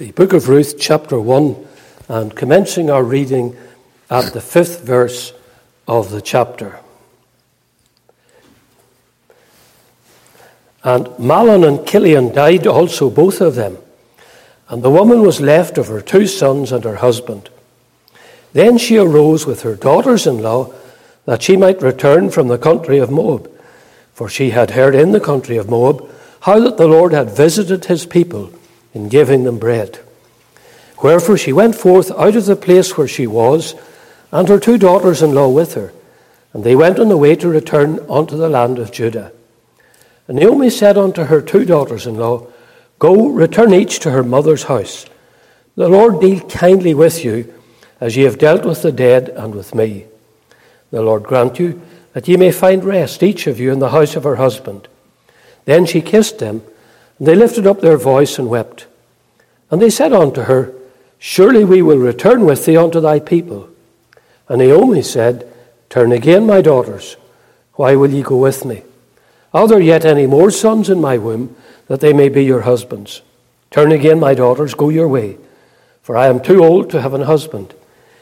the book of Ruth, chapter 1, and commencing our reading at the fifth verse of the chapter. And Mahlon and Chilion died also, both of them. And the woman was left of her two sons and her husband. Then she arose with her daughters in law that she might return from the country of Moab. For she had heard in the country of Moab how that the Lord had visited his people in giving them bread. Wherefore she went forth out of the place where she was, and her two daughters in law with her, and they went on the way to return unto the land of Judah. And Naomi said unto her two daughters in law, Go, return each to her mother's house. The Lord deal kindly with you, as ye have dealt with the dead and with me. The Lord grant you that ye may find rest, each of you, in the house of her husband. Then she kissed them and they lifted up their voice and wept. And they said unto her, Surely we will return with thee unto thy people. And Naomi said, Turn again, my daughters. Why will ye go with me? Are there yet any more sons in my womb, that they may be your husbands? Turn again, my daughters, go your way, for I am too old to have an husband.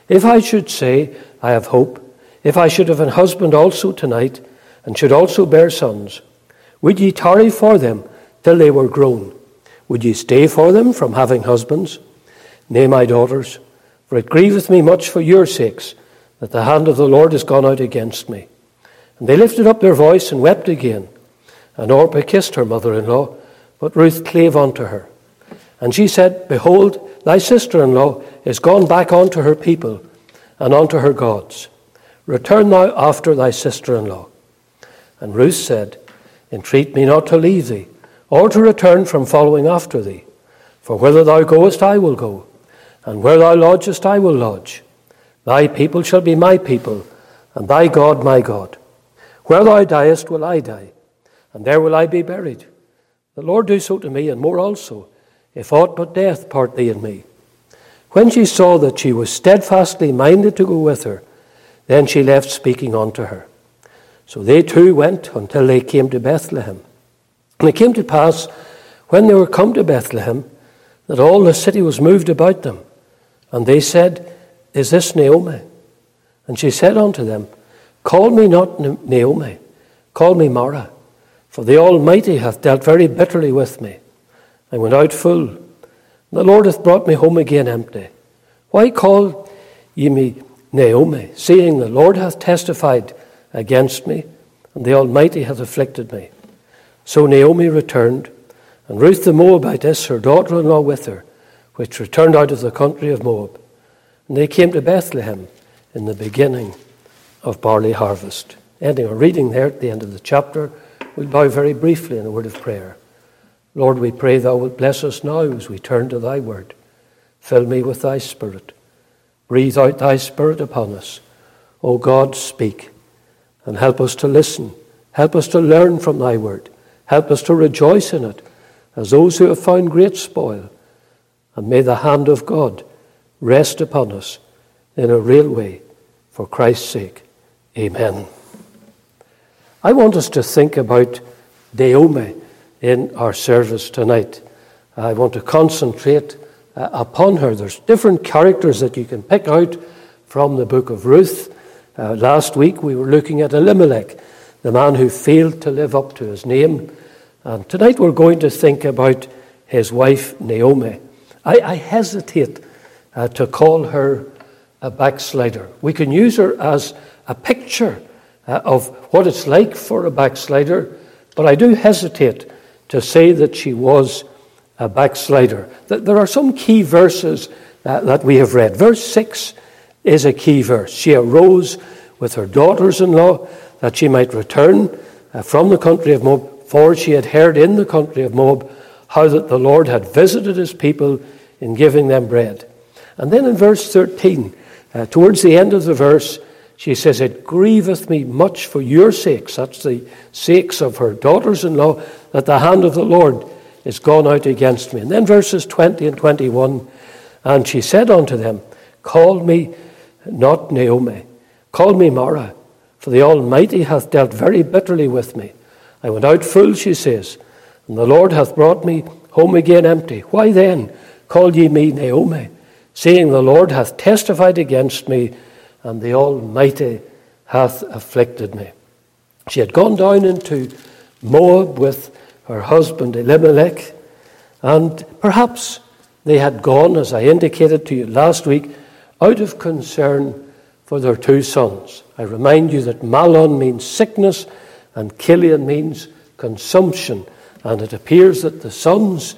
If I should say, I have hope, if I should have an husband also tonight, and should also bear sons, would ye tarry for them till they were grown. Would ye stay for them from having husbands? Nay, my daughters, for it grieveth me much for your sakes that the hand of the Lord is gone out against me. And they lifted up their voice and wept again. And Orpah kissed her mother in law, but Ruth clave unto her. And she said, Behold, thy sister in law is gone back unto her people and unto her gods. Return thou after thy sister in law. And Ruth said, Entreat me not to leave thee or to return from following after thee. For whither thou goest, I will go, and where thou lodgest, I will lodge. Thy people shall be my people, and thy God my God. Where thou diest, will I die, and there will I be buried. The Lord do so to me, and more also, if aught but death part thee and me. When she saw that she was steadfastly minded to go with her, then she left speaking unto her. So they two went until they came to Bethlehem. And it came to pass, when they were come to Bethlehem, that all the city was moved about them. And they said, Is this Naomi? And she said unto them, Call me not Naomi, call me Mara, for the Almighty hath dealt very bitterly with me. I went out full, and the Lord hath brought me home again empty. Why call ye me Naomi, seeing the Lord hath testified against me, and the Almighty hath afflicted me? So Naomi returned, and Ruth the Moabitess, her daughter in law, with her, which returned out of the country of Moab. And they came to Bethlehem in the beginning of barley harvest. Ending our reading there at the end of the chapter, we'll bow very briefly in a word of prayer. Lord, we pray thou wilt bless us now as we turn to thy word. Fill me with thy spirit. Breathe out thy spirit upon us. O God, speak and help us to listen. Help us to learn from thy word. Help us to rejoice in it as those who have found great spoil. And may the hand of God rest upon us in a real way for Christ's sake. Amen. I want us to think about Naomi in our service tonight. I want to concentrate uh, upon her. There's different characters that you can pick out from the book of Ruth. Uh, last week we were looking at Elimelech, the man who failed to live up to his name. And tonight we're going to think about his wife, Naomi. I, I hesitate uh, to call her a backslider. We can use her as a picture uh, of what it's like for a backslider, but I do hesitate to say that she was a backslider. There are some key verses uh, that we have read. Verse 6 is a key verse. She arose with her daughters in law that she might return uh, from the country of Moab for she had heard in the country of Moab how that the Lord had visited his people in giving them bread. And then in verse 13, uh, towards the end of the verse, she says, It grieveth me much for your sakes, that's the sakes of her daughters in law, that the hand of the Lord is gone out against me. And then verses 20 and 21, and she said unto them, Call me not Naomi, call me Mara, for the Almighty hath dealt very bitterly with me. I went out full, she says, and the Lord hath brought me home again empty. Why then call ye me Naomi, saying, The Lord hath testified against me, and the Almighty hath afflicted me. She had gone down into Moab with her husband Elimelech, and perhaps they had gone, as I indicated to you last week, out of concern for their two sons. I remind you that Mahlon means sickness and Chilion means consumption. And it appears that the sons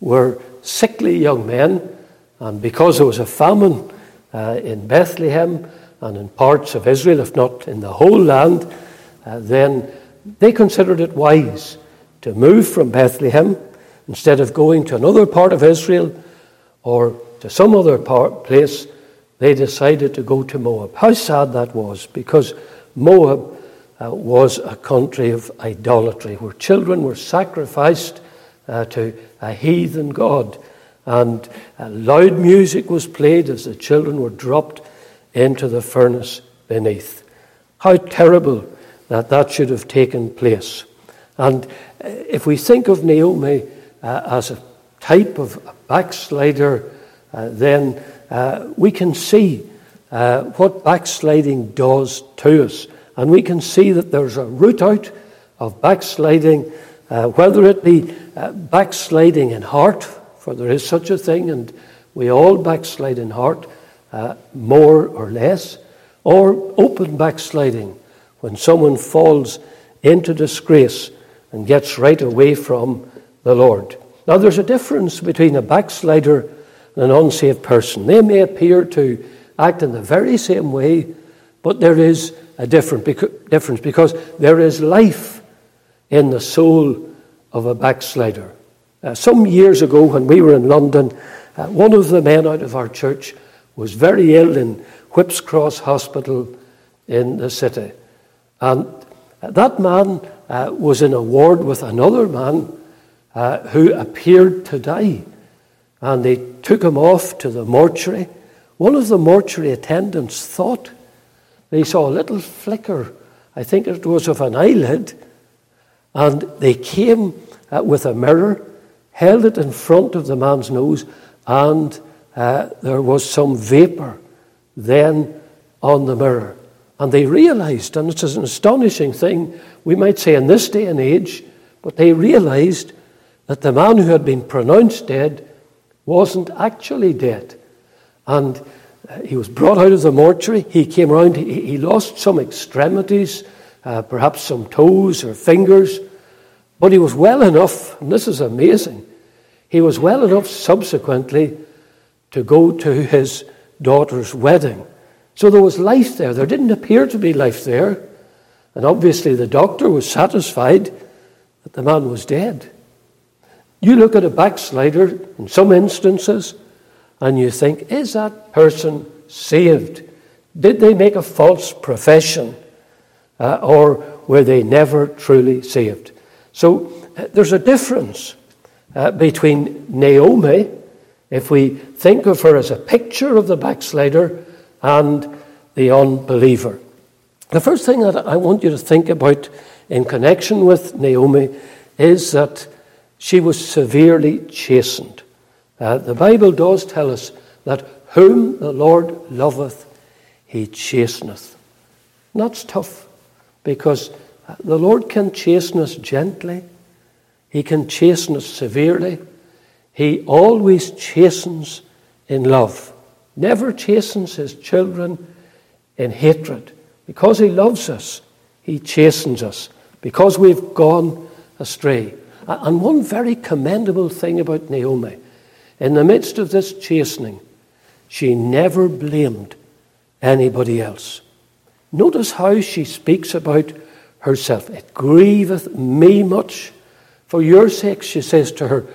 were sickly young men, and because there was a famine uh, in Bethlehem and in parts of Israel, if not in the whole land, uh, then they considered it wise to move from Bethlehem instead of going to another part of Israel or to some other part, place. They decided to go to Moab. How sad that was, because Moab uh, was a country of idolatry where children were sacrificed uh, to a heathen god. And uh, loud music was played as the children were dropped into the furnace beneath. How terrible that that should have taken place. And uh, if we think of Naomi uh, as a type of a backslider, uh, then we can see what backsliding does to us. And we can see that there's a root out of backsliding, uh, whether it be uh, backsliding in heart, for there is such a thing, and we all backslide in heart, uh, more or less, or open backsliding, when someone falls into disgrace and gets right away from the Lord. Now, there's a difference between a backslider and an unsaved person. They may appear to act in the very same way, but there is a different difference because there is life in the soul of a backslider. Uh, some years ago, when we were in London, uh, one of the men out of our church was very ill in Whipps Cross Hospital in the city. And that man uh, was in a ward with another man uh, who appeared to die. And they took him off to the mortuary. One of the mortuary attendants thought they saw a little flicker, I think it was of an eyelid, and they came uh, with a mirror, held it in front of the man's nose, and uh, there was some vapor then on the mirror. And they realized, and it's an astonishing thing, we might say in this day and age, but they realized that the man who had been pronounced dead wasn't actually dead. And he was brought out of the mortuary. He came around, he, he lost some extremities, uh, perhaps some toes or fingers, but he was well enough, and this is amazing, he was well enough subsequently to go to his daughter's wedding. So there was life there. There didn't appear to be life there. And obviously the doctor was satisfied that the man was dead. You look at a backslider in some instances, and you think, is that person saved? Did they make a false profession? Uh, or were they never truly saved? So uh, there's a difference uh, between Naomi, if we think of her as a picture of the backslider, and the unbeliever. The first thing that I want you to think about in connection with Naomi is that she was severely chastened. Uh, the Bible does tell us that whom the Lord loveth, he chasteneth. And that's tough because the Lord can chasten us gently, he can chasten us severely. He always chastens in love, never chastens his children in hatred. Because he loves us, he chastens us because we've gone astray. And one very commendable thing about Naomi in the midst of this chastening, she never blamed anybody else. Notice how she speaks about herself. It grieveth me much. For your sake, she says to her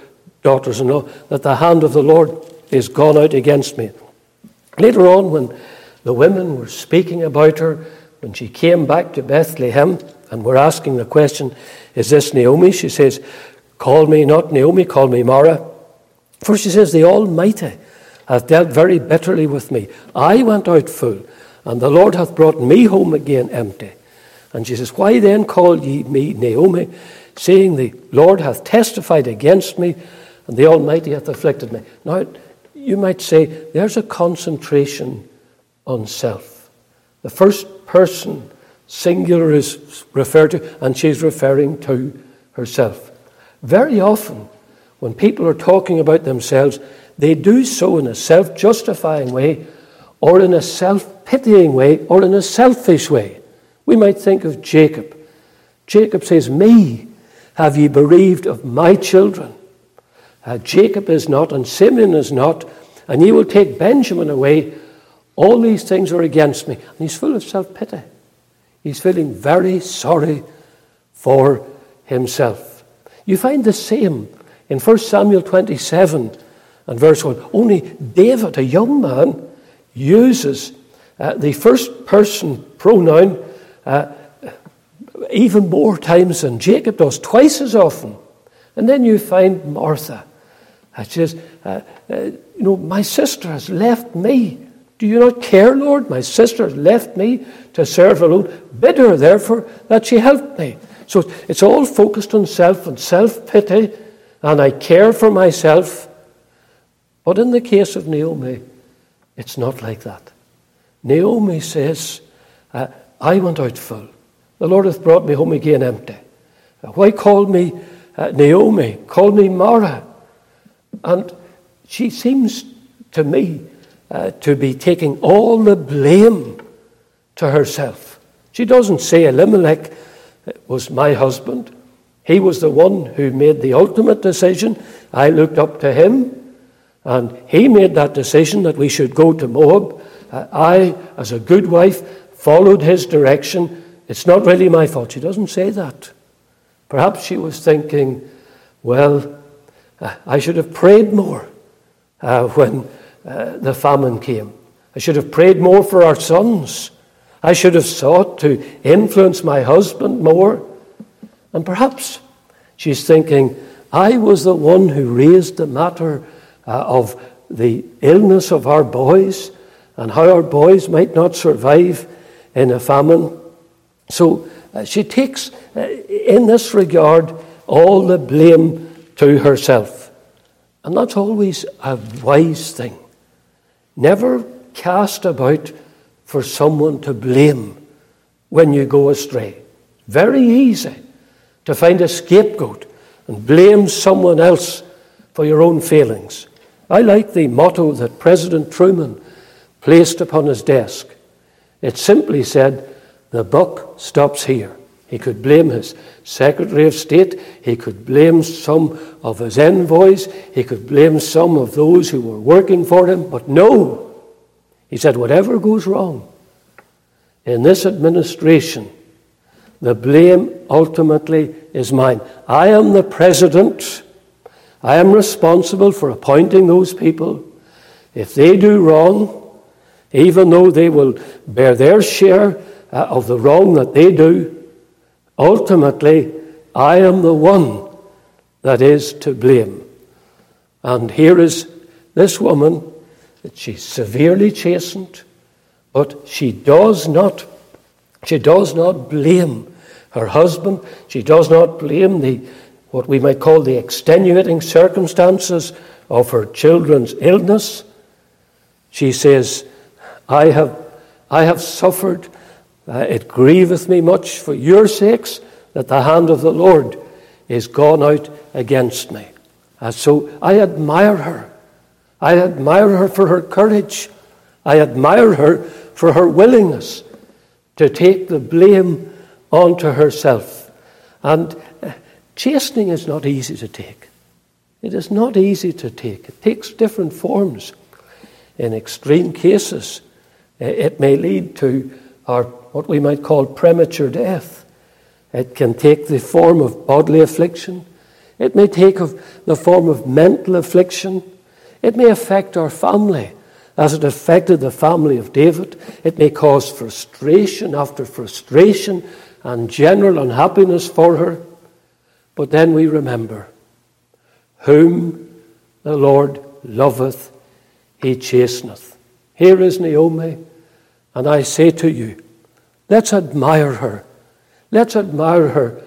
daughters in law, that the hand of the Lord is gone out against me. Later on, when the women were speaking about her, when she came back to Bethlehem and were asking the question, Is this Naomi? She says, Call me not Naomi, call me Mara. For she says, The Almighty hath dealt very bitterly with me. I went out full, and the Lord hath brought me home again empty. And she says, Why then call ye me Naomi, saying, The Lord hath testified against me, and the Almighty hath afflicted me. Now, you might say there's a concentration on self. The first person singular is referred to, and she's referring to herself. Very often, when people are talking about themselves, they do so in a self justifying way, or in a self pitying way, or in a selfish way. We might think of Jacob. Jacob says, Me have ye bereaved of my children. Uh, Jacob is not, and Simeon is not, and ye will take Benjamin away. All these things are against me. And he's full of self pity. He's feeling very sorry for himself. You find the same in 1 Samuel 27 and verse 1. Only David, a young man, uses uh, the first person pronoun uh, even more times than Jacob does, twice as often. And then you find Martha. She says, uh, uh, You know, my sister has left me. Do you not care, Lord? My sister has left me to serve alone. Bid her, therefore, that she help me. So it's all focused on self and self pity, and I care for myself. But in the case of Naomi, it's not like that. Naomi says, uh, I went out full. The Lord hath brought me home again empty. Why call me uh, Naomi? Call me Mara. And she seems to me uh, to be taking all the blame to herself. She doesn't say Elimelech was my husband. He was the one who made the ultimate decision. I looked up to him, and he made that decision that we should go to Moab. Uh, I, as a good wife, followed his direction. It's not really my fault. She doesn't say that. Perhaps she was thinking, well, uh, I should have prayed more uh, when uh, the famine came. I should have prayed more for our sons. I should have sought to influence my husband more. And perhaps she's thinking, I was the one who raised the matter uh, of the illness of our boys and how our boys might not survive in a famine. So uh, she takes, uh, in this regard, all the blame to herself. And that's always a wise thing. Never cast about for someone to blame when you go astray. Very easy to find a scapegoat and blame someone else for your own failings. I like the motto that President Truman placed upon his desk. It simply said, The buck stops here. He could blame his Secretary of State. He could blame some of his envoys. He could blame some of those who were working for him. But no, he said, whatever goes wrong in this administration, the blame ultimately is mine. I am the president. I am responsible for appointing those people. If they do wrong, even though they will bear their share uh, of the wrong that they do, ultimately, I am the one that is to blame. And here is this woman that she's severely chastened, but she does not, she does not blame her husband. She does not blame the what we might call the extenuating circumstances of her children's illness. She says, I have, I have suffered. Uh, it grieveth me much for your sakes that the hand of the Lord is gone out against me. And so I admire her. I admire her for her courage. I admire her for her willingness to take the blame onto herself. And uh, chastening is not easy to take. It is not easy to take. It takes different forms. In extreme cases, uh, it may lead to our, what we might call premature death. It can take the form of bodily affliction. It may take of the form of mental affliction. It may affect our family as it affected the family of David. It may cause frustration after frustration and general unhappiness for her. But then we remember whom the Lord loveth, he chasteneth. Here is Naomi, and I say to you, let's admire her. Let's admire her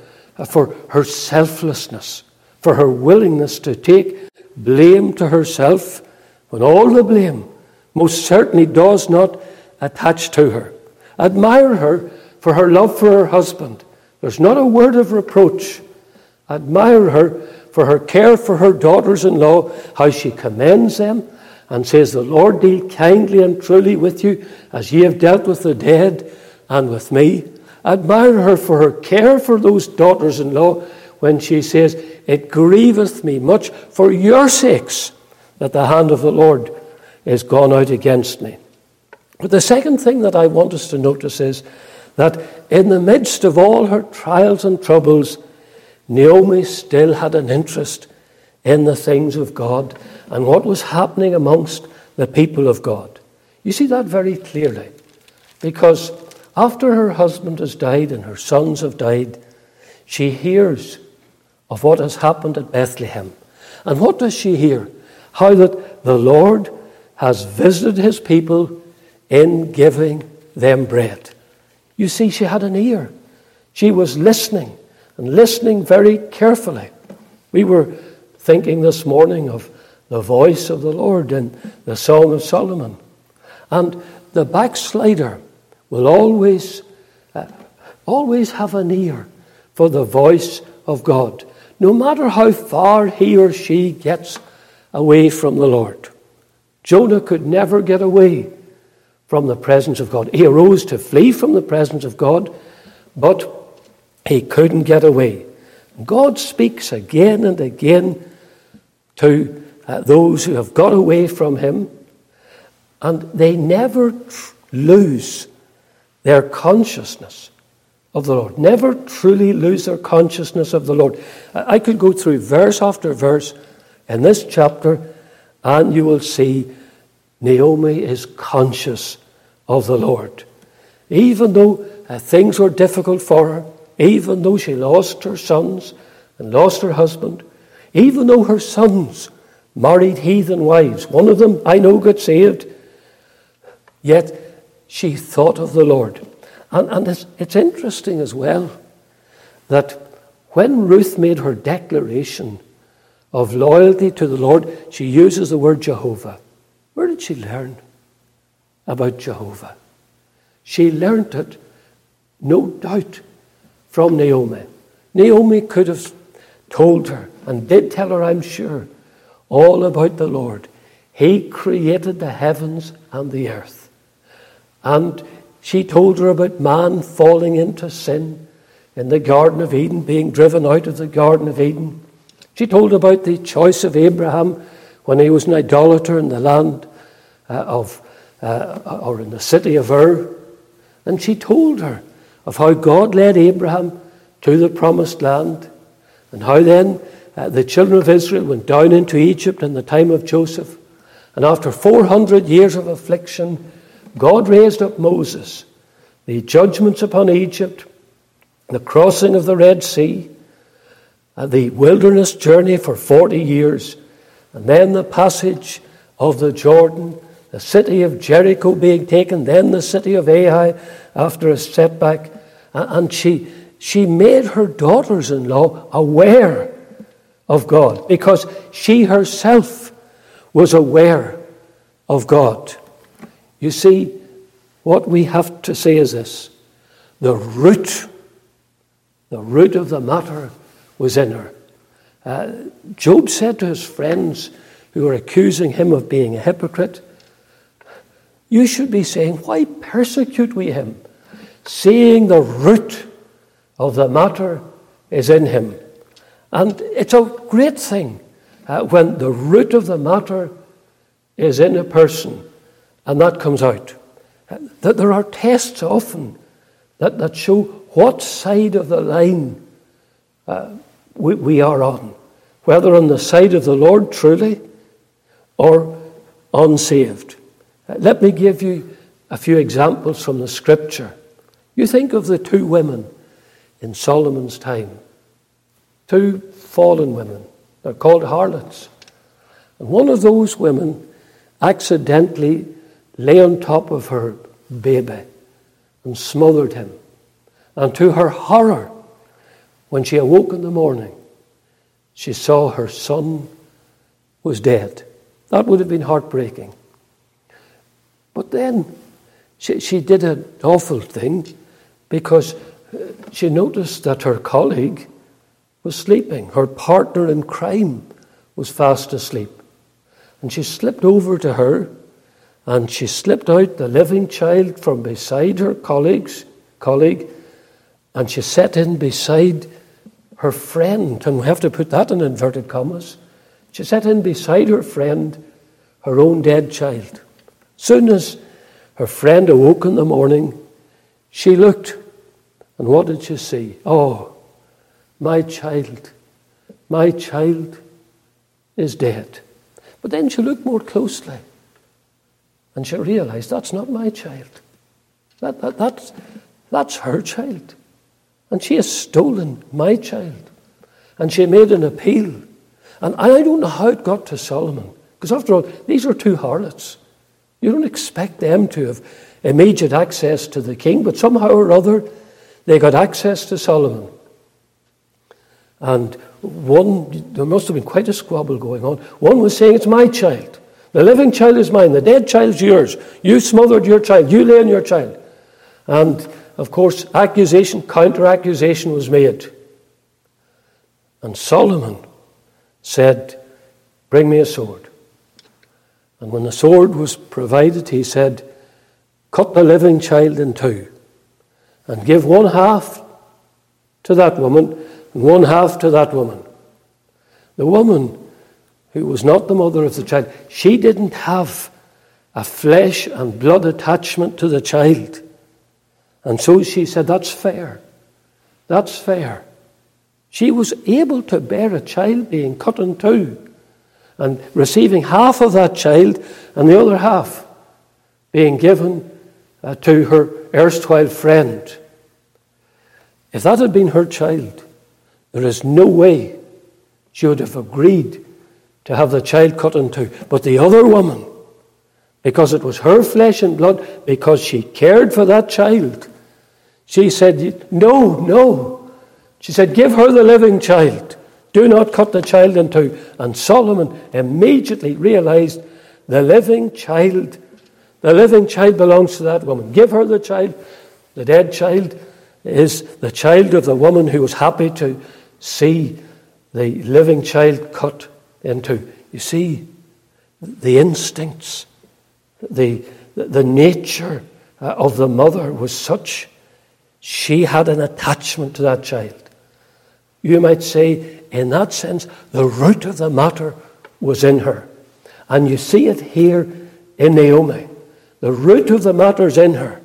for her selflessness, for her willingness to take blame to herself when all the blame most certainly does not attach to her. Admire her for her love for her husband. There's not a word of reproach. Admire her for her care for her daughters in law, how she commends them and says, The Lord deal kindly and truly with you as ye have dealt with the dead and with me. Admire her for her care for those daughters in law when she says, It grieveth me much for your sakes that the hand of the Lord is gone out against me. But the second thing that I want us to notice is that in the midst of all her trials and troubles, Naomi still had an interest in the things of God and what was happening amongst the people of God. You see that very clearly because after her husband has died and her sons have died, she hears of what has happened at Bethlehem. And what does she hear? How that the Lord has visited his people in giving them bread. You see, she had an ear. She was listening and listening very carefully. We were thinking this morning of the voice of the Lord in the Song of Solomon. And the backslider will always, uh, always have an ear for the voice of God, no matter how far he or she gets away from the Lord. Jonah could never get away from the presence of God. He arose to flee from the presence of God, but he couldn't get away. God speaks again and again to uh, those who have got away from him, and they never tr- lose their consciousness of the Lord. Never truly lose their consciousness of the Lord. I could go through verse after verse in this chapter, and you will see Naomi is conscious of the Lord. Even though uh, things were difficult for her, even though she lost her sons and lost her husband, even though her sons married heathen wives. One of them, I know, got saved. Yet she thought of the Lord. And, and it's, it's interesting as well that when Ruth made her declaration of loyalty to the Lord, she uses the word Jehovah. Where did she learn about Jehovah? She learned it, no doubt, from Naomi. Naomi could have told her, and did tell her, I'm sure, all about the Lord. He created the heavens and the earth. And she told her about man falling into sin in the Garden of Eden, being driven out of the Garden of Eden. She told about the choice of Abraham when he was an idolater in the land uh, of, uh, or in the city of Ur. And she told her of how God led Abraham to the promised land and how then uh, the children of Israel went down into Egypt in the time of Joseph. And after 400 years of affliction, God raised up Moses. The judgments upon Egypt, the crossing of the Red Sea, the wilderness journey for 40 years, and then the passage of the Jordan, the city of Jericho being taken, then the city of Ai after a setback. And she, she made her daughters in law aware of God because she herself was aware of God. You see, what we have to say is this the root, the root of the matter was in her. Uh, Job said to his friends who were accusing him of being a hypocrite, You should be saying, Why persecute we him? Seeing the root of the matter is in him. And it's a great thing uh, when the root of the matter is in a person and that comes out. Uh, that there are tests often that, that show what side of the line uh, we, we are on, whether on the side of the Lord truly or unsaved. Uh, let me give you a few examples from the scripture. You think of the two women in Solomon's time. Two fallen women. They're called harlots. And one of those women accidentally lay on top of her baby and smothered him. And to her horror, when she awoke in the morning, she saw her son was dead. That would have been heartbreaking. But then she, she did an awful thing because uh, she noticed that her colleague was sleeping. Her partner in crime was fast asleep. And she slipped over to her and she slipped out the living child from beside her colleagues, colleague and she sat in beside her friend. And we have to put that in inverted commas. She sat in beside her friend, her own dead child. Soon as her friend awoke in the morning, she looked, and what did she see? Oh, my child, my child is dead. But then she looked more closely, and she realized that's not my child. That, that, that's, that's her child. And she has stolen my child. And she made an appeal. And I don't know how it got to Solomon. Because after all, these are two harlots. You don't expect them to have immediate access to the king, but somehow or other they got access to Solomon. And one, there must have been quite a squabble going on. One was saying, It's my child. The living child is mine. The dead child is yours. You smothered your child. You lay on your child. And of course, accusation, counter accusation was made. And Solomon said, Bring me a sword. And when the sword was provided, he said, Cut the living child in two and give one half to that woman and one half to that woman. The woman who was not the mother of the child, she didn't have a flesh and blood attachment to the child. And so she said, That's fair. That's fair. She was able to bear a child being cut in two and receiving half of that child and the other half being given uh, to her erstwhile friend. If that had been her child, there is no way she would have agreed to have the child cut in two. But the other woman, because it was her flesh and blood, because she cared for that child, she said, No, no. She said, Give her the living child. Do not cut the child in two. And Solomon immediately realized the living child, the living child belongs to that woman. Give her the child. The dead child is the child of the woman who was happy to see the living child cut into. You see, the instincts, the, the nature uh, of the mother was such she had an attachment to that child. You might say, in that sense, the root of the matter was in her. And you see it here in Naomi. The root of the matter is in her.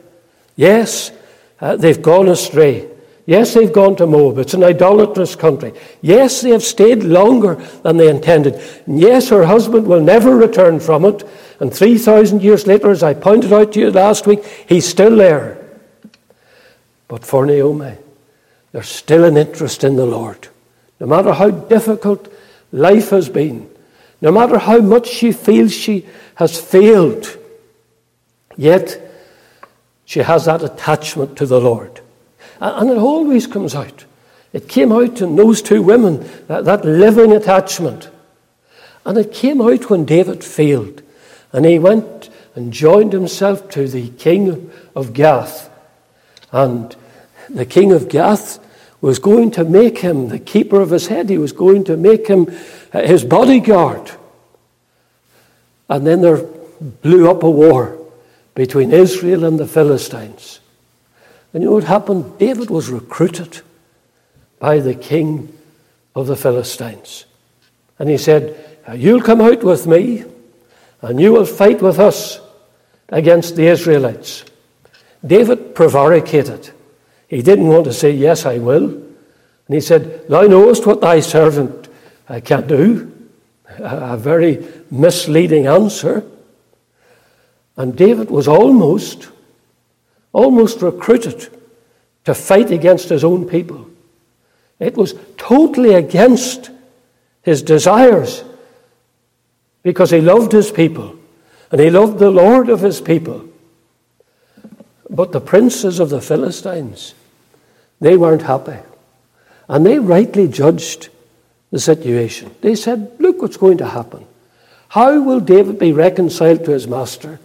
Yes, uh, they've gone astray. Yes, they've gone to Moab. It's an idolatrous country. Yes, they have stayed longer than they intended. And yes, her husband will never return from it. And 3,000 years later, as I pointed out to you last week, he's still there. But for Naomi, there's still an interest in the Lord. No matter how difficult life has been, no matter how much she feels she has failed, yet she has that attachment to the Lord. And it always comes out. It came out in those two women, that, that living attachment. And it came out when David failed. And he went and joined himself to the king of Gath. And the king of Gath was going to make him the keeper of his head. He was going to make him uh, his bodyguard. And then there blew up a war between Israel and the Philistines. And you know what happened? David was recruited by the king of the Philistines. And he said, You'll come out with me, and you will fight with us against the Israelites. David prevaricated. He didn't want to say, Yes, I will. And he said, Thou knowest what thy servant uh, can do. A very misleading answer. And David was almost, almost recruited to fight against his own people. It was totally against his desires because he loved his people and he loved the Lord of his people. But the princes of the Philistines, they weren't happy. And they rightly judged the situation. They said, Look what's going to happen. How will David be reconciled to his master?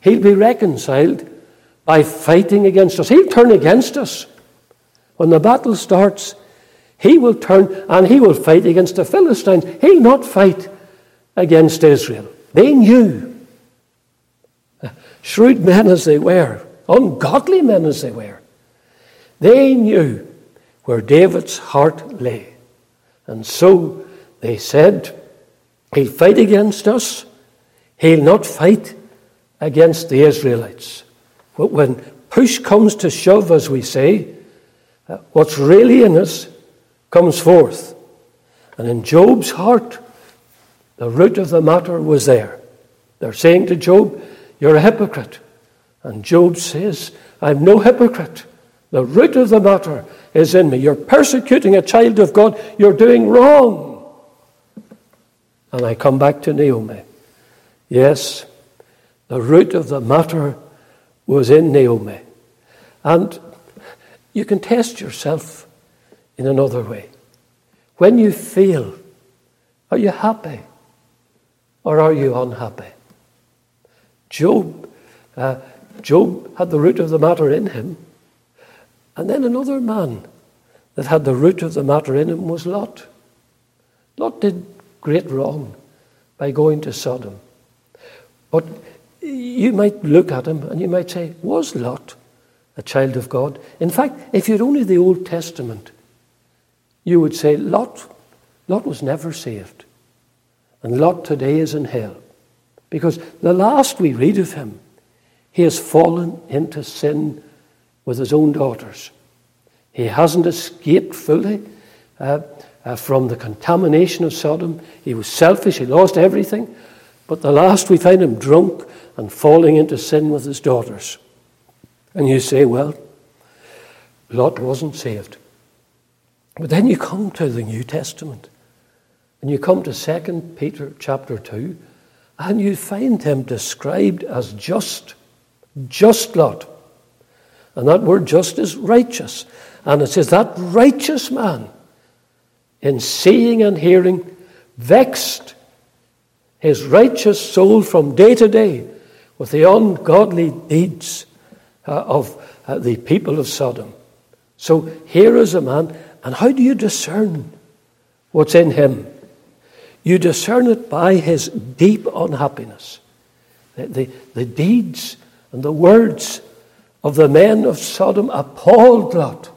He'll be reconciled by fighting against us. He'll turn against us. When the battle starts, he will turn and he will fight against the Philistines. He'll not fight against Israel. They knew. Shrewd men as they were, ungodly men as they were, they knew where David's heart lay. And so they said, He'll fight against us, he'll not fight against the Israelites. But when push comes to shove, as we say, uh, what's really in us comes forth. And in Job's heart, the root of the matter was there. They're saying to Job, You're a hypocrite. And Job says, I'm no hypocrite. The root of the matter is in me. You're persecuting a child of God. You're doing wrong. And I come back to Naomi. Yes, the root of the matter was in Naomi. And you can test yourself in another way. When you fail, are you happy or are you unhappy? Job, uh, Job had the root of the matter in him. And then another man that had the root of the matter in him was Lot. Lot did great wrong by going to Sodom. But you might look at him and you might say, Was Lot a child of God? In fact, if you'd only the Old Testament, you would say, Lot, Lot was never saved. And Lot today is in hell. Because the last we read of him, he has fallen into sin with his own daughters. He hasn't escaped fully uh, uh, from the contamination of Sodom. He was selfish, he lost everything. But the last we find him drunk and falling into sin with his daughters. And you say, well, Lot wasn't saved. But then you come to the New Testament and you come to 2 Peter chapter 2 and you find him described as just, just Lot. And that word just is righteous. And it says that righteous man, in seeing and hearing, vexed his righteous soul from day to day with the ungodly deeds uh, of uh, the people of Sodom. So here is a man, and how do you discern what's in him? You discern it by his deep unhappiness. The, the, the deeds and the words of the men of Sodom appalled Lot.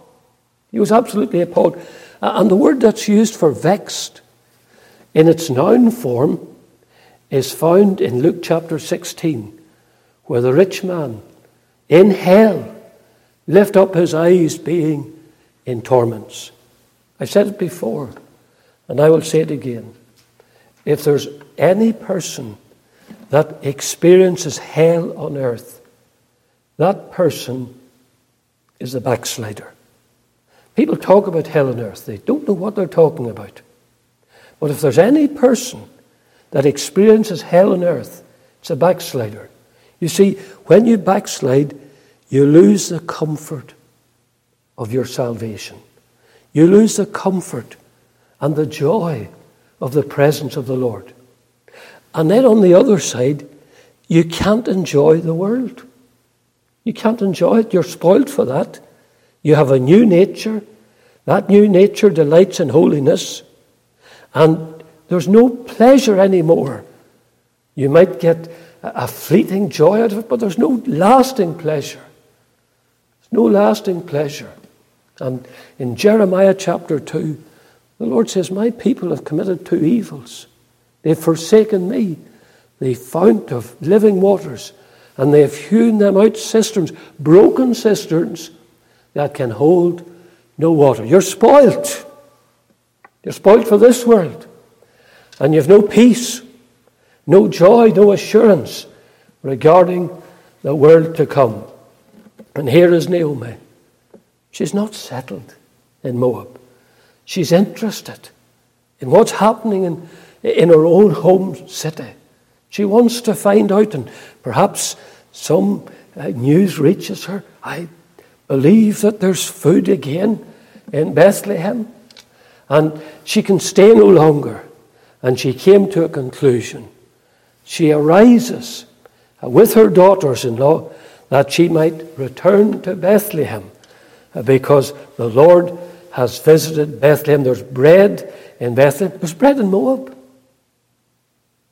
He was absolutely appalled. Uh, and the word that's used for vexed in its noun form is found in Luke chapter 16, where the rich man in hell lift up his eyes being in torments. I've said it before, and I will say it again. If there's any person that experiences hell on earth, that person is a backslider. People talk about hell on earth, they don't know what they're talking about. But if there's any person that experiences hell on earth, it's a backslider. You see, when you backslide, you lose the comfort of your salvation. You lose the comfort and the joy of the presence of the Lord. And then on the other side, you can't enjoy the world. You can't enjoy it. You're spoiled for that. You have a new nature. That new nature delights in holiness. And there's no pleasure anymore. You might get a fleeting joy out of it, but there's no lasting pleasure. There's no lasting pleasure. And in Jeremiah chapter 2, the Lord says, My people have committed two evils. They've forsaken me, the fount of living waters, and they have hewn them out cisterns, broken cisterns that can hold no water. You're spoilt. You're spoilt for this world. And you have no peace, no joy, no assurance regarding the world to come. And here is Naomi. She's not settled in Moab. She's interested in what's happening in, in her own home city. She wants to find out, and perhaps some uh, news reaches her. I believe that there's food again in Bethlehem. And she can stay no longer. And she came to a conclusion. she arises with her daughters in law that she might return to Bethlehem because the Lord has visited Bethlehem. There's bread in Bethlehem. There's bread in Moab.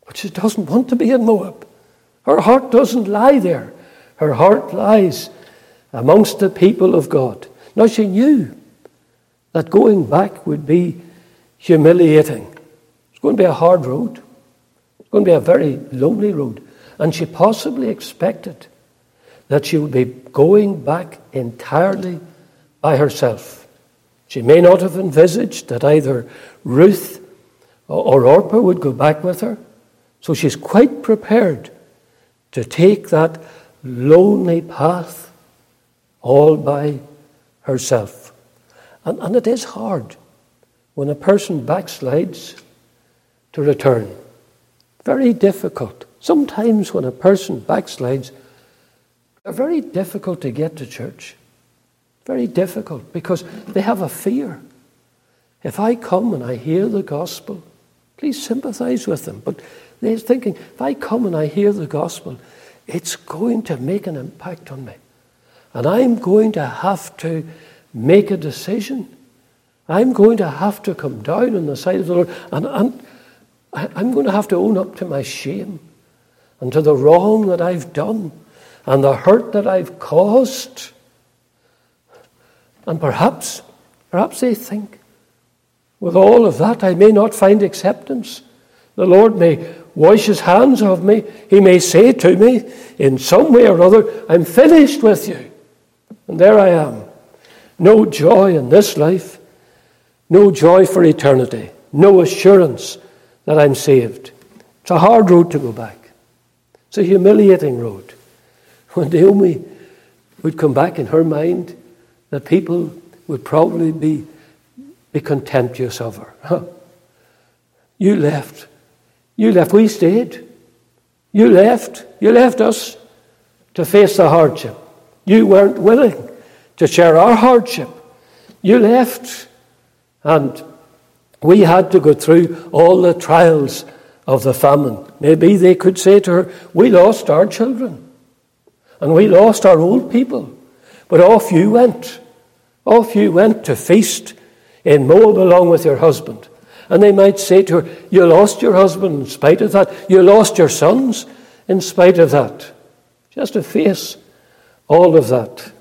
But she doesn't want to be in Moab. Her heart doesn't lie there. Her heart lies amongst the people of God. Now she knew that going back would be humiliating. It's going to be a hard road. It's going to be a very lonely road. And she possibly expected that she would be going back entirely by herself. She may not have envisaged that either Ruth or Orpah would go back with her. So she's quite prepared to take that lonely path all by herself. And, and it is hard when a person backslides to return. Very difficult. Sometimes when a person backslides, they're very difficult to get to church. Very difficult because they have a fear. If I come and I hear the gospel, please sympathize with them. But they're thinking, if I come and I hear the gospel, it's going to make an impact on me. And I'm going to have to make a decision. I'm going to have to come down on the side of the Lord. And, I'm going to have to own up to my shame and to the wrong that I've done and the hurt that I've caused. And perhaps, perhaps they think, with all of that, I may not find acceptance. The Lord may wash his hands of me. He may say to me, in some way or other, I'm finished with you. And there I am. No joy in this life, no joy for eternity, no assurance that I'm saved. It's a hard road to go back. It's a humiliating road. When Naomi would come back in her mind, the people would probably be, be contemptuous of her. Huh. You left. You left. We stayed. You left. You left us to face the hardship. You weren't willing to share our hardship. You left. And we had to go through all the trials of the famine. Maybe they could say to her, We lost our children. And we lost our old people. But off you went. Off you went to feast in Moab along with your husband. And they might say to her, You lost your husband in spite of that. You lost your sons in spite of that. Just to face all of that.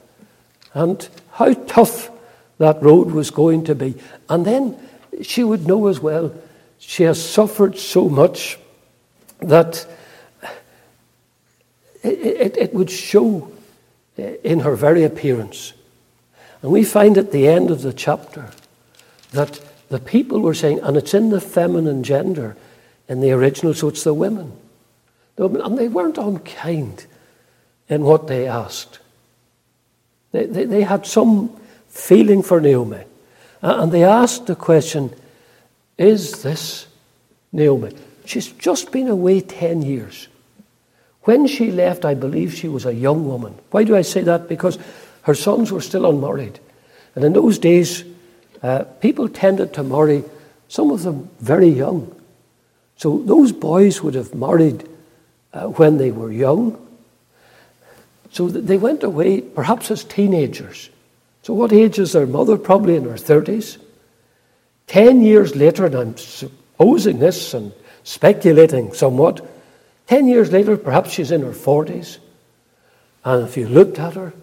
And how tough that road was going to be. And then she would know as well, she has suffered so much that it, it, it would show in her very appearance. And we find at the end of the chapter that the people were saying, and it's in the feminine gender in the original, so it's the women. And they weren't unkind in what they asked. They, they, they had some feeling for Naomi. And they asked the question Is this Naomi? She's just been away 10 years. When she left, I believe she was a young woman. Why do I say that? Because her sons were still unmarried. And in those days, uh, people tended to marry, some of them very young. So those boys would have married uh, when they were young. So they went away perhaps as teenagers. So, what age is their mother? Probably in her 30s. Ten years later, and I'm supposing this and speculating somewhat, ten years later, perhaps she's in her 40s. And if you looked at her,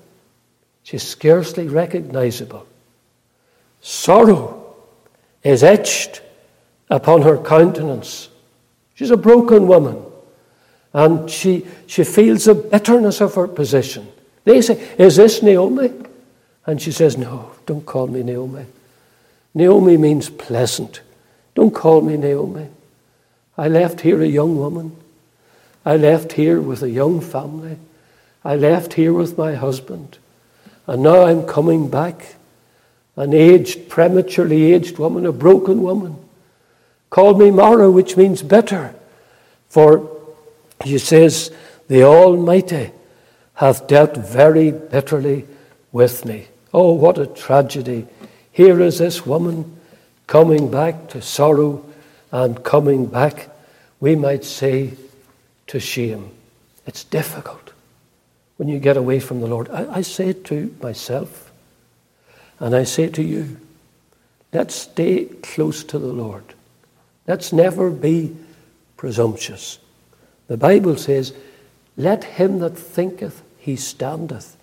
she's scarcely recognizable. Sorrow is etched upon her countenance. She's a broken woman. And she, she feels the bitterness of her position. They say, Is this Naomi? And she says, No, don't call me Naomi. Naomi means pleasant. Don't call me Naomi. I left here a young woman. I left here with a young family. I left here with my husband. And now I'm coming back, an aged, prematurely aged woman, a broken woman. called me Mara, which means bitter. For he says, The Almighty hath dealt very bitterly with me. Oh, what a tragedy. Here is this woman coming back to sorrow and coming back, we might say, to shame. It's difficult when you get away from the Lord. I, I say it to myself, and I say to you let's stay close to the Lord. Let's never be presumptuous. The Bible says, Let him that thinketh he standeth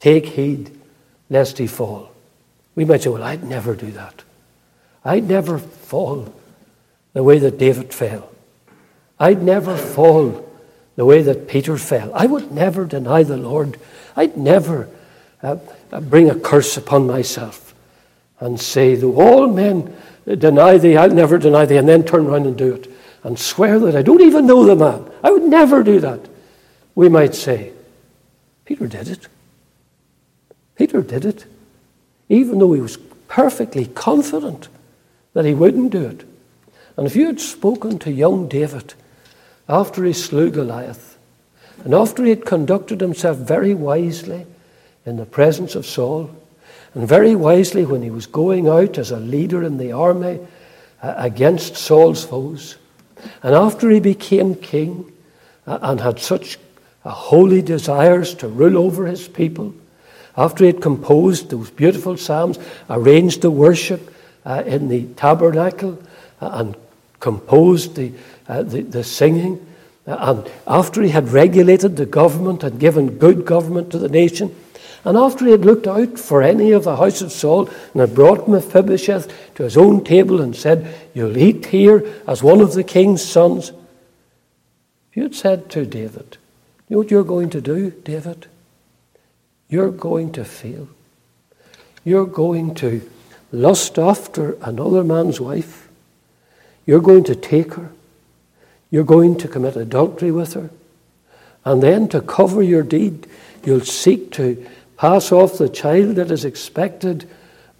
take heed lest he fall. We might say, Well, I'd never do that. I'd never fall the way that David fell. I'd never fall the way that Peter fell. I would never deny the Lord. I'd never uh, bring a curse upon myself and say, though all men deny thee, I'll never deny thee, and then turn around and do it and swear that I don't even know the man. I would never do that. We might say, Peter did it. Peter did it, even though he was perfectly confident that he wouldn't do it. And if you had spoken to young David after he slew Goliath, and after he had conducted himself very wisely in the presence of Saul, and very wisely when he was going out as a leader in the army uh, against Saul's foes, and after he became king uh, and had such uh, holy desires to rule over his people, after he had composed those beautiful psalms, arranged the worship in the tabernacle, and composed the, the, the, singing, and after he had regulated the government and given good government to the nation, and after he had looked out for any of the house of Saul and had brought Mephibosheth to his own table and said, You'll eat here as one of the king's sons, if you had said to David, You know what you're going to do, David? You're going to fail. You're going to lust after another man's wife. You're going to take her. You're going to commit adultery with her. And then to cover your deed, you'll seek to pass off the child that is expected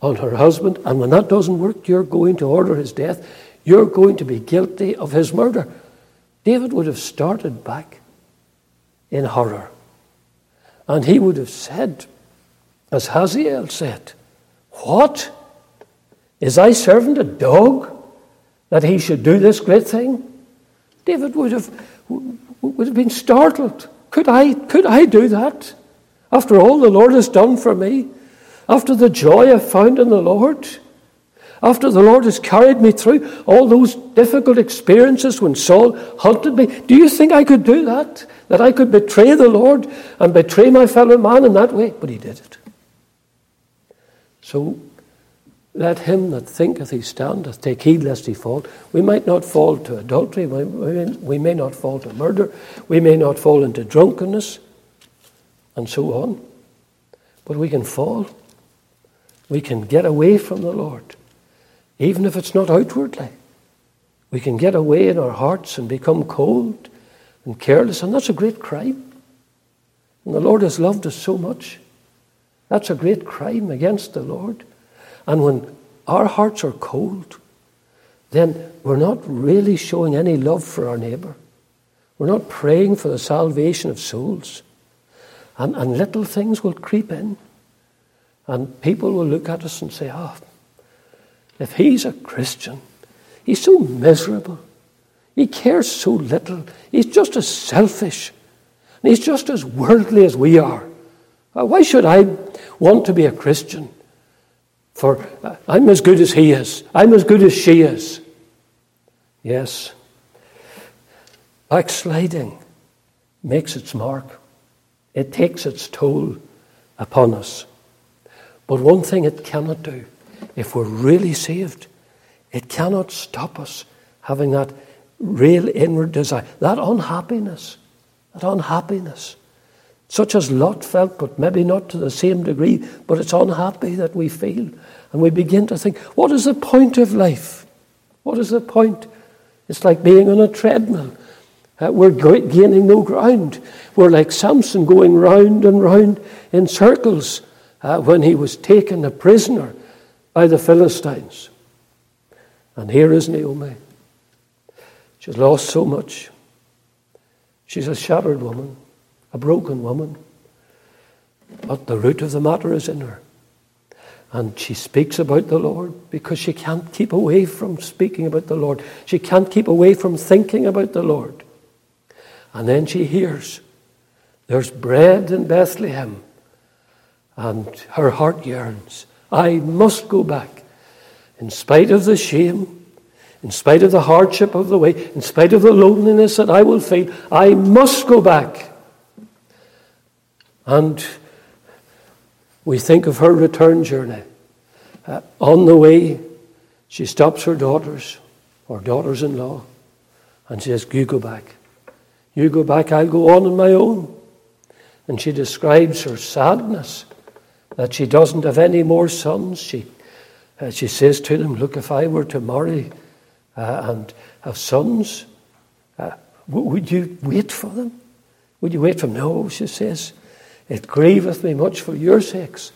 on her husband. And when that doesn't work, you're going to order his death. You're going to be guilty of his murder. David would have started back in horror. And he would have said, as Hazael said, What? Is thy servant a dog that he should do this great thing? David would have, would have been startled. Could I, could I do that? After all the Lord has done for me? After the joy I've found in the Lord? After the Lord has carried me through all those difficult experiences when Saul hunted me, do you think I could do that? That I could betray the Lord and betray my fellow man in that way? But he did it. So let him that thinketh he standeth take heed lest he fall. We might not fall to adultery, we may not fall to murder, we may not fall into drunkenness, and so on. But we can fall. We can get away from the Lord, even if it's not outwardly. We can get away in our hearts and become cold and careless, and that's a great crime. And the Lord has loved us so much. That's a great crime against the Lord. And when our hearts are cold, then we're not really showing any love for our neighbour. We're not praying for the salvation of souls. And, and little things will creep in. And people will look at us and say, oh, if he's a Christian, he's so miserable. He cares so little. He's just as selfish. And he's just as worldly as we are. Uh, why should I want to be a Christian? For uh, I'm as good as he is. I'm as good as she is. Yes. Backsliding makes its mark, it takes its toll upon us. But one thing it cannot do, if we're really saved, it cannot stop us having that real inward desire, that unhappiness, that unhappiness such as Lot felt, but maybe not to the same degree, but it's unhappy that we feel. And we begin to think, what is the point of life? What is the point? It's like being on a treadmill. Uh, we're gaining no ground. We're like Samson going round and round in circles uh, when he was taken a prisoner by the Philistines. And here is Naomi. She's lost so much. She's a shattered woman a broken woman. But the root of the matter is in her. And she speaks about the Lord because she can't keep away from speaking about the Lord. She can't keep away from thinking about the Lord. And then she hears there's bread in Bethlehem. And her heart yearns. I must go back. In spite of the shame, in spite of the hardship of the way, in spite of the loneliness that I will feel, I must go back. And we think of her return journey. Uh, on the way, she stops her daughters, or daughters in law, and says, You go back. You go back, I'll go on on my own. And she describes her sadness that she doesn't have any more sons. She, uh, she says to them, Look, if I were to marry uh, and have sons, uh, would you wait for them? Would you wait for them? No, she says. It grieveth me much for your sakes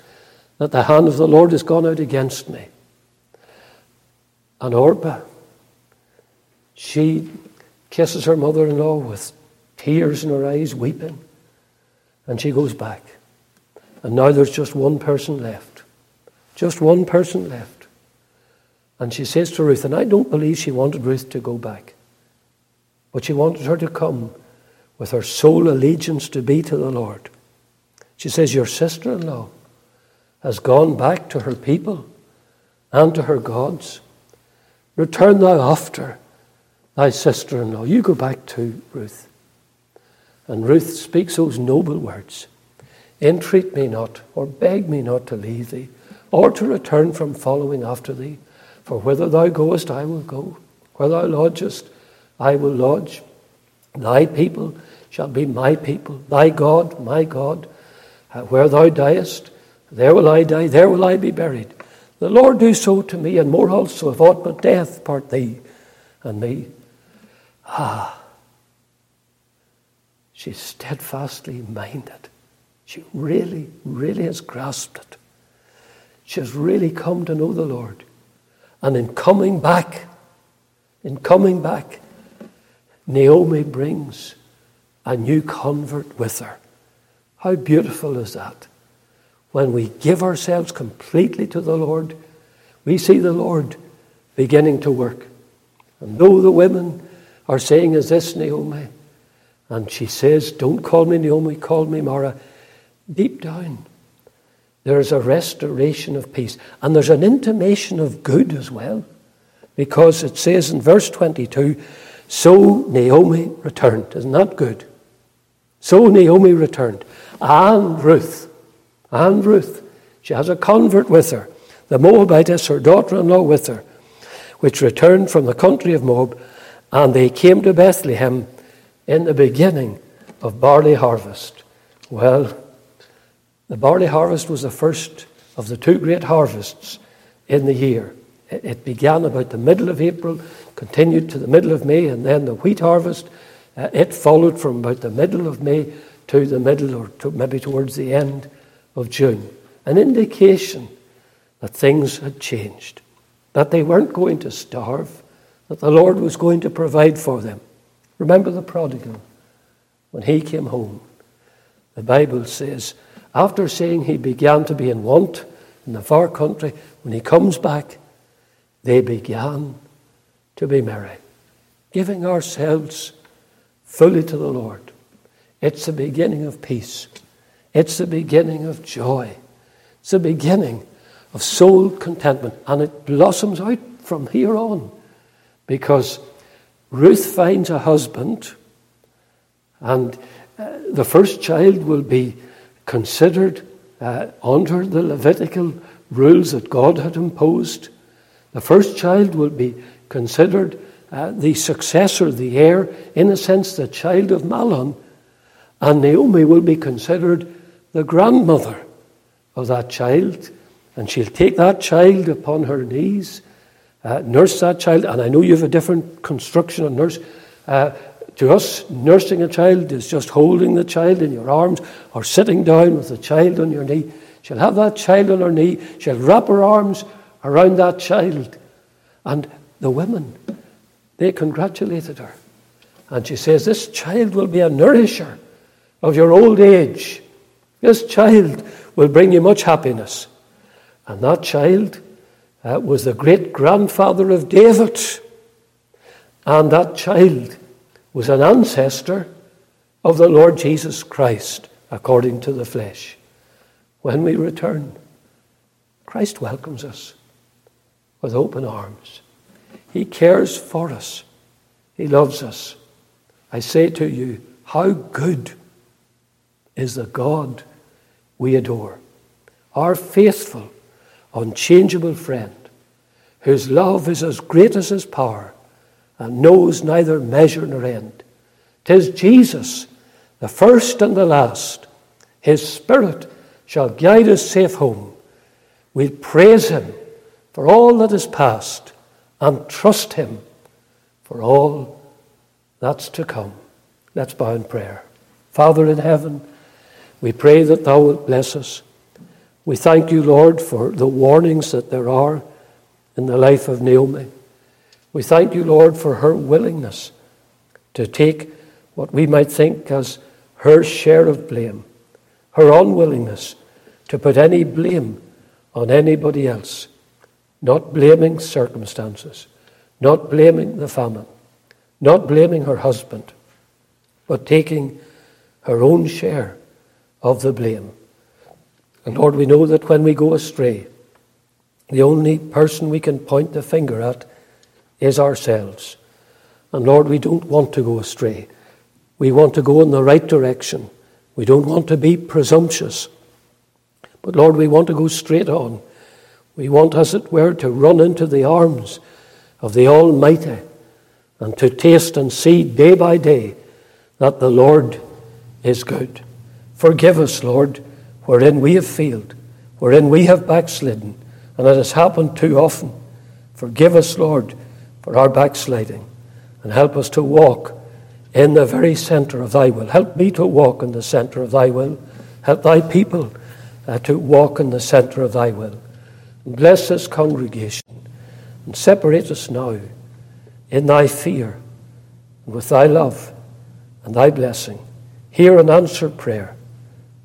that the hand of the Lord is gone out against me. And Orpah, she kisses her mother in law with tears in her eyes, weeping, and she goes back. And now there's just one person left. Just one person left. And she says to Ruth, and I don't believe she wanted Ruth to go back, but she wanted her to come with her sole allegiance to be to the Lord. She says, Your sister in law has gone back to her people and to her gods. Return thou after thy sister in law. You go back to Ruth. And Ruth speaks those noble words Entreat me not, or beg me not to leave thee, or to return from following after thee. For whither thou goest, I will go. Where thou lodgest, I will lodge. Thy people shall be my people, thy God, my God. Uh, where thou diest, there will I die, there will I be buried. The Lord do so to me, and more also, if aught but death part thee and me. Ah, she's steadfastly minded. She really, really has grasped it. She has really come to know the Lord. And in coming back, in coming back, Naomi brings a new convert with her. How beautiful is that? When we give ourselves completely to the Lord, we see the Lord beginning to work. And though the women are saying, Is this Naomi? And she says, Don't call me Naomi, call me Mara. Deep down, there's a restoration of peace. And there's an intimation of good as well. Because it says in verse 22, So Naomi returned. Isn't that good? So Naomi returned and Ruth. And Ruth. She has a convert with her. The Moabitess, her daughter in law, with her, which returned from the country of Moab, and they came to Bethlehem in the beginning of barley harvest. Well, the barley harvest was the first of the two great harvests in the year. It began about the middle of April, continued to the middle of May, and then the wheat harvest. Uh, it followed from about the middle of May to the middle or to maybe towards the end of June. An indication that things had changed, that they weren't going to starve, that the Lord was going to provide for them. Remember the prodigal when he came home. The Bible says, after saying he began to be in want in the far country, when he comes back, they began to be merry, giving ourselves fully to the Lord. It's the beginning of peace. It's the beginning of joy. It's the beginning of soul contentment. And it blossoms out from here on because Ruth finds a husband, and uh, the first child will be considered uh, under the Levitical rules that God had imposed. The first child will be considered uh, the successor, the heir, in a sense, the child of Mahlon. And Naomi will be considered the grandmother of that child. And she'll take that child upon her knees, uh, nurse that child. And I know you have a different construction of nurse. Uh, to us, nursing a child is just holding the child in your arms or sitting down with the child on your knee. She'll have that child on her knee. She'll wrap her arms around that child. And the women, they congratulated her. And she says, This child will be a nourisher of your old age. This child will bring you much happiness. And that child uh, was the great grandfather of David. And that child was an ancestor of the Lord Jesus Christ according to the flesh. When we return, Christ welcomes us with open arms. He cares for us. He loves us. I say to you, how good is the God we adore, our faithful, unchangeable friend, whose love is as great as his power and knows neither measure nor end. Tis Jesus, the first and the last. His Spirit shall guide us safe home. We'll praise him for all that is past and trust him for all that's to come. Let's bow in prayer. Father in heaven, we pray that thou wilt bless us. We thank you, Lord, for the warnings that there are in the life of Naomi. We thank you, Lord, for her willingness to take what we might think as her share of blame, her unwillingness to put any blame on anybody else, not blaming circumstances, not blaming the famine, not blaming her husband, but taking her own share of the blame. And Lord, we know that when we go astray, the only person we can point the finger at is ourselves. And Lord, we don't want to go astray. We want to go in the right direction. We don't want to be presumptuous. But Lord, we want to go straight on. We want, as it were, to run into the arms of the Almighty and to taste and see day by day that the Lord is good. Forgive us, Lord, wherein we have failed, wherein we have backslidden, and it has happened too often. Forgive us, Lord, for our backsliding, and help us to walk in the very center of thy will. Help me to walk in the center of thy will. Help thy people uh, to walk in the center of thy will. Bless this congregation and separate us now in thy fear and with thy love and thy blessing. Hear an answered prayer.